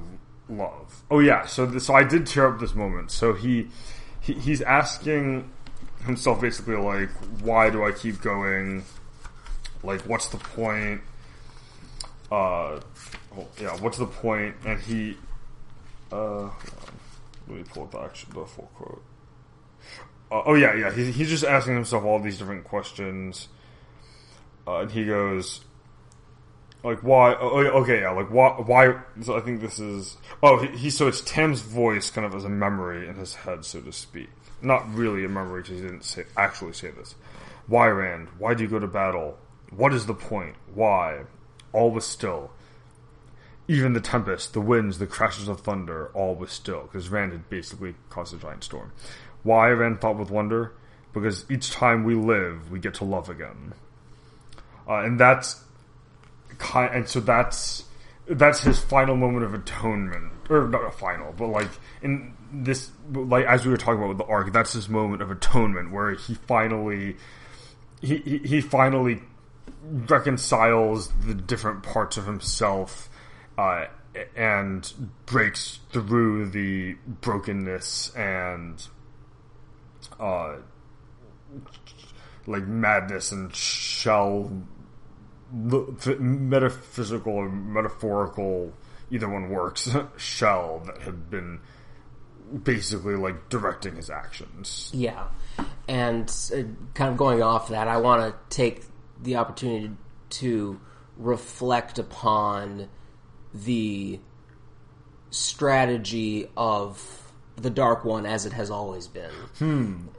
Speaker 2: love. Oh yeah, so this, so I did tear up this moment. So he, he he's asking himself basically like, why do I keep going? Like, what's the point? Uh, well, yeah, what's the point? And he Uh, let me pull up the actual the full quote. Uh, oh yeah, yeah. He, he's just asking himself all these different questions, uh, and he goes, like, why? Okay, yeah, like why? Why? So I think this is. Oh, he, he so it's Tam's voice, kind of as a memory in his head, so to speak. Not really a memory because he didn't say actually say this. Why, Rand? Why do you go to battle? What is the point? Why? All was still. Even the tempest, the winds, the crashes of thunder, all was still, because Rand had basically caused a giant storm. Why, Rand thought with wonder? Because each time we live, we get to love again. Uh, and that's kind, and so that's that's his final moment of atonement, or not a final, but like in this, like as we were talking about with the arc, that's his moment of atonement where he finally, he he, he finally reconciles the different parts of himself uh, and breaks through the brokenness and uh, like madness and shell metaphysical or metaphorical either one works shell that had been basically like directing his actions.
Speaker 1: Yeah, and uh, kind of going off that, I want to take the opportunity to reflect upon the strategy of the Dark One as it has always been.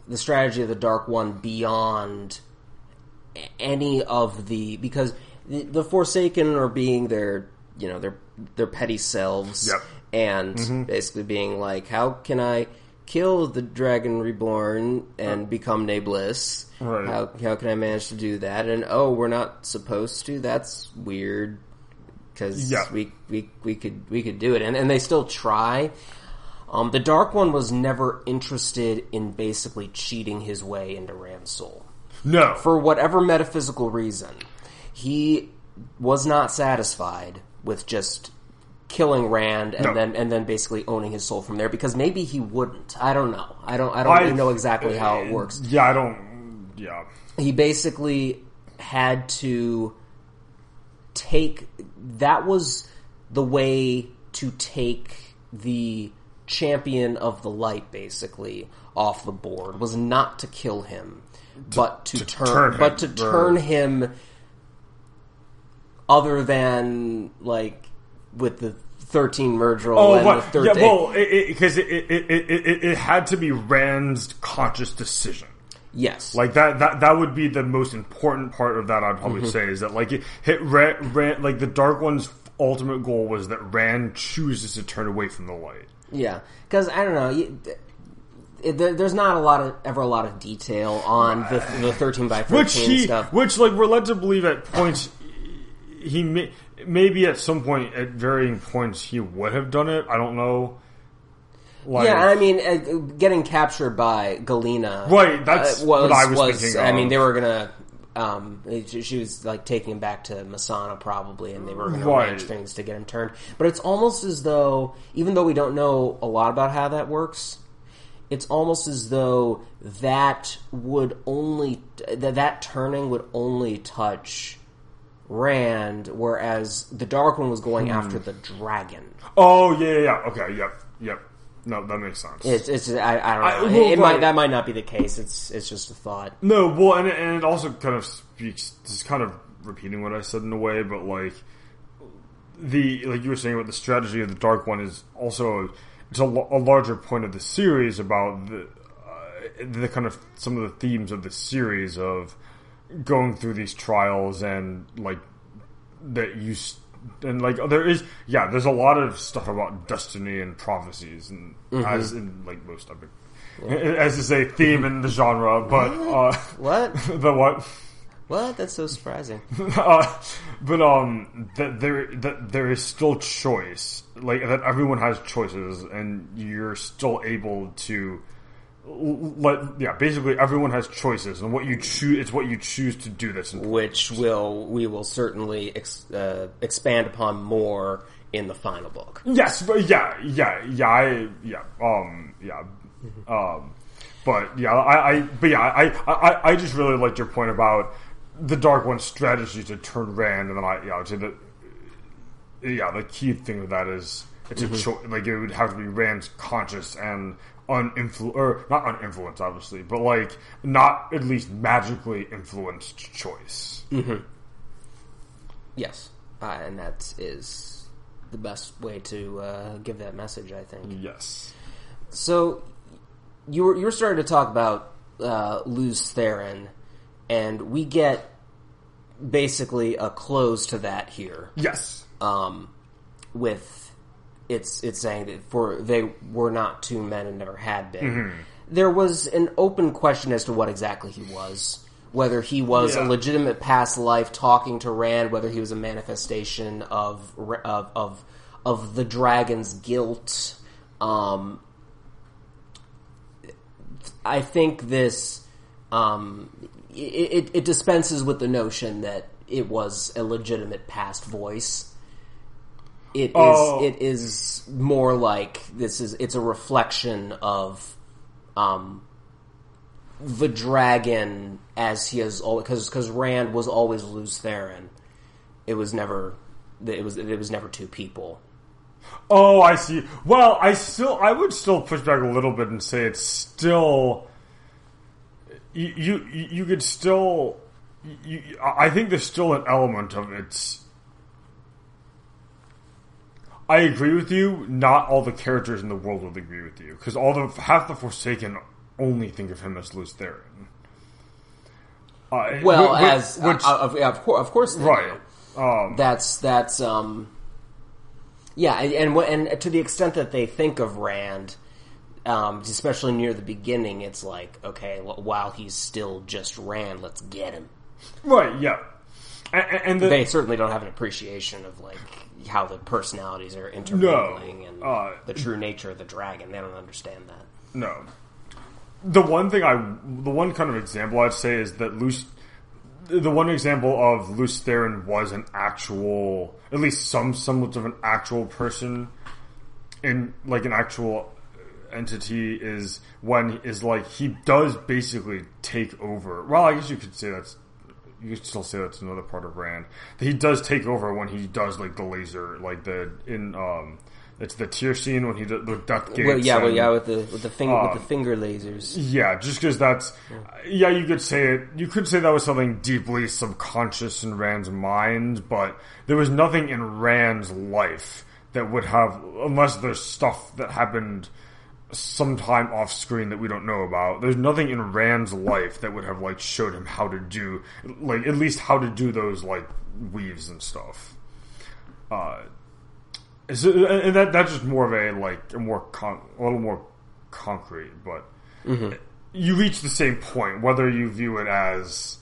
Speaker 1: The strategy of the Dark One beyond any of the because the, the Forsaken are being their you know their their petty selves
Speaker 2: Yep.
Speaker 1: and basically being like, how can I kill the Dragon Reborn and become nameless?
Speaker 2: Right.
Speaker 1: How how can I manage to do that? And oh, we're not supposed to. That's weird because
Speaker 2: Yeah.
Speaker 1: we, we we could we could do it, and and they still try. Um, the Dark One was never interested in basically cheating his way into Rand's soul
Speaker 2: no
Speaker 1: for whatever metaphysical reason. He was not satisfied with just killing Rand and
Speaker 2: No.
Speaker 1: then and then basically owning his soul from there because maybe he wouldn't. I don't know. I don't I don't
Speaker 2: I-
Speaker 1: really know exactly how it eh, works.
Speaker 2: yeah i don't yeah
Speaker 1: He basically had to take that was the way to take the champion of the light basically off the board was not to kill him but to, turn,
Speaker 2: turn him,
Speaker 1: but to turn him other than like with the 13 Myrddraal
Speaker 2: Oh,
Speaker 1: and the
Speaker 2: but, yeah, well, because it it, it, it, it, it had to be Rand's conscious decision.
Speaker 1: yes
Speaker 2: Like that, that, that would be the most important part of that. I'd probably
Speaker 1: Mm-hmm.
Speaker 2: say is that like it hit Rand, Rand, like the Dark One's ultimate goal was that Rand chooses to turn away from the light.
Speaker 1: Yeah, because I don't know. It, there, there's not a lot of ever a lot of detail on the the thirteen by
Speaker 2: Which he,
Speaker 1: stuff.
Speaker 2: which like we're led to believe at points, he may, maybe at some point at varying points he would have done it. I don't know. Like,
Speaker 1: yeah, I mean, uh, getting captured by Galina,
Speaker 2: Right, that's
Speaker 1: uh, was,
Speaker 2: what I was thinking
Speaker 1: I mean, they were gonna. Um, she was like taking him back to Mesaana probably, and they were going to arrange things to get him turned. But it's almost as though, even though we don't know a lot about how that works, it's almost as though that would only that that turning would only touch Rand, whereas the Dark One was going
Speaker 2: Hmm.
Speaker 1: after the dragon.
Speaker 2: oh yeah, yeah, yeah. Okay, yep, yep. No, that makes sense.
Speaker 1: It's, it's I, I don't know.
Speaker 2: I-
Speaker 1: it,
Speaker 2: well,
Speaker 1: it might that might not be the case. It's it's just a thought.
Speaker 2: No, well, and, and it also kind of speaks. This is kind of repeating what I said in a way, but like the like you were saying about the strategy of the Dark One is also a, lo- a larger point of the series about the uh, the kind of some of the themes of the series of going through these trials and like that you and like there is yeah there's a lot of stuff about destiny and prophecies and as in like most epic as to say theme in the genre but uh
Speaker 1: What?
Speaker 2: the what
Speaker 1: What? That's so surprising.
Speaker 2: uh, but um that there that there is still choice like that everyone has choices and you're still able to let yeah basically everyone has choices and what you choose it's what you choose to do that's important.
Speaker 1: Which will we will certainly ex, uh, expand upon more in the final book.
Speaker 2: Yes, but yeah, yeah, yeah, I, yeah, um, yeah, um, but yeah, I, I, but yeah, I, I, I just really liked your point about the Dark One's strategy to turn Rand, and then I, yeah, I would say that, yeah, the key thing of that is It's a cho- like it would have to be Rand's conscious and uninflu or not uninfluenced, obviously, but like not at least magically influenced choice.
Speaker 1: Yes, uh, and that is the best way to uh, give that message. I think.
Speaker 2: Yes.
Speaker 1: So you were you were starting to talk about uh, Lews Therin, and we get basically a close to that here.
Speaker 2: Yes.
Speaker 1: Um, with it's it's saying that for they were not two men and never had been. There was an open question as to what exactly he was. Whether he was
Speaker 2: Yeah.
Speaker 1: a legitimate past life talking to Rand, whether he was a manifestation of of of, of the dragon's guilt. Um, I think this um, it, it, it dispenses with the notion that it was a legitimate past voice. It is
Speaker 2: Oh.
Speaker 1: it is more like this is it's a reflection of um, the dragon as he has always because because Rand was always Lews Therin. It was never it was it was never two people.
Speaker 2: Oh, I see. Well, I still, I would still push back a little bit and say it's still. You, you, you could still. You, I think there's still an element of it's. I agree with you. Not all the characters in the world will agree with you because all the half the Forsaken only think of him as Lews Therin. Uh,
Speaker 1: Well,
Speaker 2: whi- whi-
Speaker 1: as
Speaker 2: which,
Speaker 1: uh, of, of course, of course,
Speaker 2: right. Um,
Speaker 1: That's that's um, yeah, and and, and to the extent that they think of Rand, um, especially near the beginning, it's like okay, well, while he's still just Rand, let's get him.
Speaker 2: right. Yeah. And, and the,
Speaker 1: They certainly don't have an appreciation of like how the personalities are intermingling and
Speaker 2: uh,
Speaker 1: the true nature of the dragon. They don't understand that.
Speaker 2: No. The one thing I, the one kind of example I'd say is that Lews, the one example of Lews Therin was an actual, at least some semblance of an actual person, in like an actual entity is when is like he does basically take over. Well, I guess you could say that's you could still say that's another part of Rand. He does take over when he does like the laser, like the in um, it's the tear scene when he does the death gates.
Speaker 1: Well, yeah, well, yeah, with the with the finger
Speaker 2: Um,
Speaker 1: with the finger lasers.
Speaker 2: yeah, just because that's, yeah, you could say it. You could say that was something deeply subconscious in Rand's mind, but there was nothing in Rand's life that would have, unless there's stuff that happened sometime off screen that we don't know about. There's nothing in Rand's life that would have like showed him how to do, like at least how to do those like weaves and stuff. Uh, so, and that that's just more of a like a more con- a little more concrete, but you reach the same point whether you view it as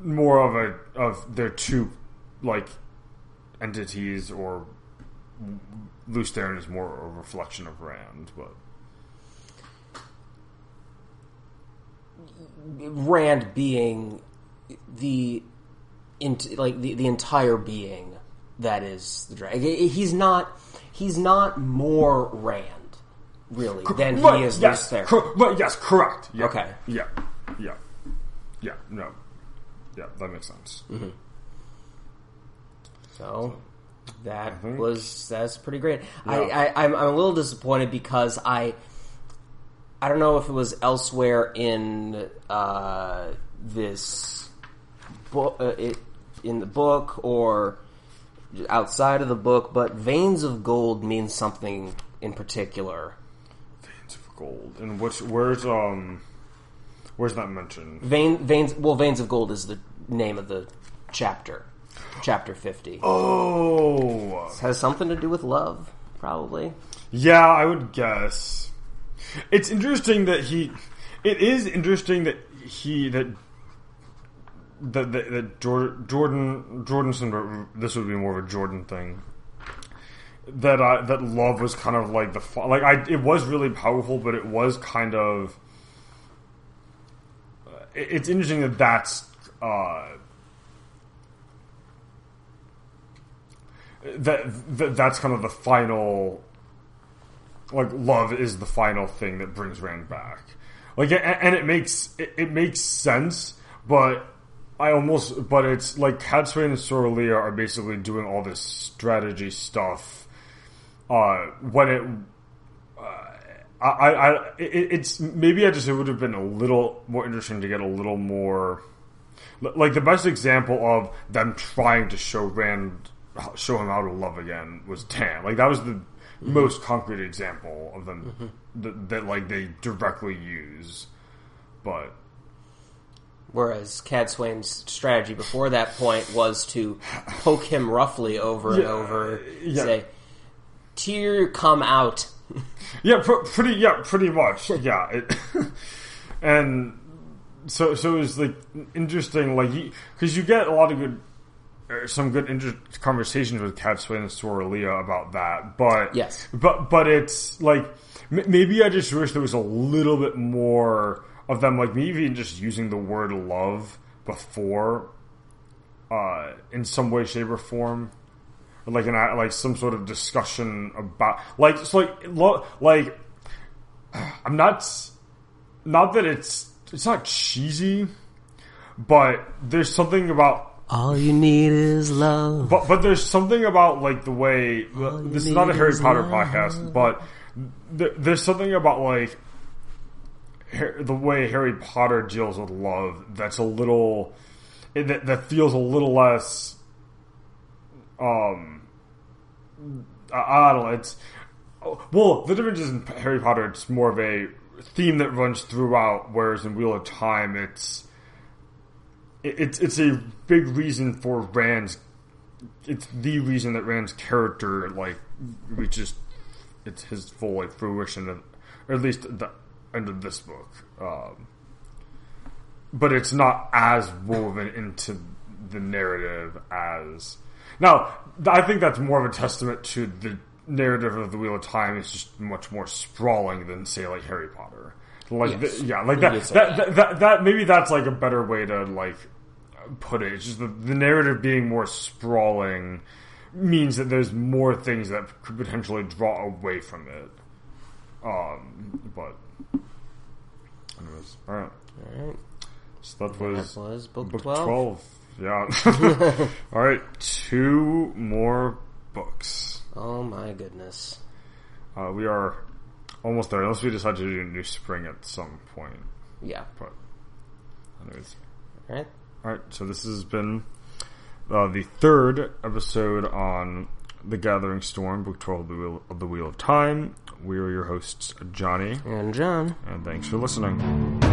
Speaker 2: more of a of their two like entities or Lews Therin is more a reflection of Rand, but
Speaker 1: Rand being the like the, the entire being that is the dragon. He's not he's not more Rand really than
Speaker 2: Right,
Speaker 1: he is
Speaker 2: yes,
Speaker 1: Lews Therin.
Speaker 2: cor- but yes, correct. Yeah,
Speaker 1: Okay.
Speaker 2: yeah, yeah, yeah. No, yeah, that makes sense. Mm-hmm.
Speaker 1: So that
Speaker 2: think-
Speaker 1: was that's pretty great.
Speaker 2: Yeah.
Speaker 1: I, I I'm, I'm a little disappointed because I I don't know if it was elsewhere in uh, this book uh, it, in the book or outside of the book, but veins of gold means something in particular.
Speaker 2: Veins of gold, and which where's um where's that mentioned?
Speaker 1: Vein veins well veins of gold is the name of the chapter. Chapter 50.
Speaker 2: Oh,
Speaker 1: Has something to do with love, probably.
Speaker 2: Yeah, I would guess. It's interesting that he. It is interesting that he that that that, that Jor- Jordan Jordanson. This would be more of a Jordan thing. That uh, that love was kind of like the like I. It was really powerful, but it was kind of. it- It's interesting that that's. Uh, that, that that's kind of the final like love is the final thing that brings Rand back. Like, and it makes it, it makes sense, but I almost, but it's like Cadsuane and Sorilea are basically doing all this strategy stuff. Uh, when it, uh, I, I, it, it's maybe I just it would have been a little more interesting to get a little more, like the best example of them trying to show Rand, show him how to love again was Tam. Like that was the mm-hmm. most concrete example of them mm-hmm. that, that like they directly use, but
Speaker 1: Whereas Cadsuane's strategy before that point was to poke him roughly over yeah, and over, yeah. say, "Tear, come out."
Speaker 2: yeah, pr- pretty. Yeah, pretty much. Yeah, it, and so so it was like interesting, like because you get a lot of good, some good inter- conversations with Cadsuane and Sorilea about that, but
Speaker 1: yes,
Speaker 2: but but it's like m- maybe I just wish there was a little bit more of them like maybe even just using the word love before uh, in some way, shape, or form. Like an like some sort of discussion about like it's like lo, like I'm not not that it's it's not cheesy, but there's something about
Speaker 1: all you need is love.
Speaker 2: But but there's something about like the way this is not a Harry Potter love. podcast, but th- there's something about like the way Harry Potter deals with love that's a little that, that feels a little less um I, I don't know it's well the difference is in Harry Potter it's more of a theme that runs throughout whereas in Wheel of Time it's it's it's a big reason for Rand's it's the reason that Rand's character like reaches it's his full like fruition of, or at least the end of this book. Um, but it's not as woven into the narrative as. Now, I think that's more of a testament to the narrative of the Wheel of Time is just much more sprawling than, say, like Harry Potter. Like, yes. the, yeah, like that that, that, that, that, maybe that's like a better way to like put it. It's just the, the narrative being more sprawling means that there's more things that could potentially draw away from it. Um, but Anyways, all right.
Speaker 1: All right.
Speaker 2: So that was,
Speaker 1: that was book, book 12.
Speaker 2: 12. Yeah. all right. Two more books.
Speaker 1: Oh my goodness.
Speaker 2: Uh, we are almost there, unless we decide to do a new spring at some point.
Speaker 1: Yeah.
Speaker 2: But, anyways.
Speaker 1: All right.
Speaker 2: All right. So this has been uh, the third episode on The Gathering Storm, Book 12 of the Wheel of, the Wheel of Time. We are your hosts, Johnny
Speaker 1: and John.
Speaker 2: And thanks for listening.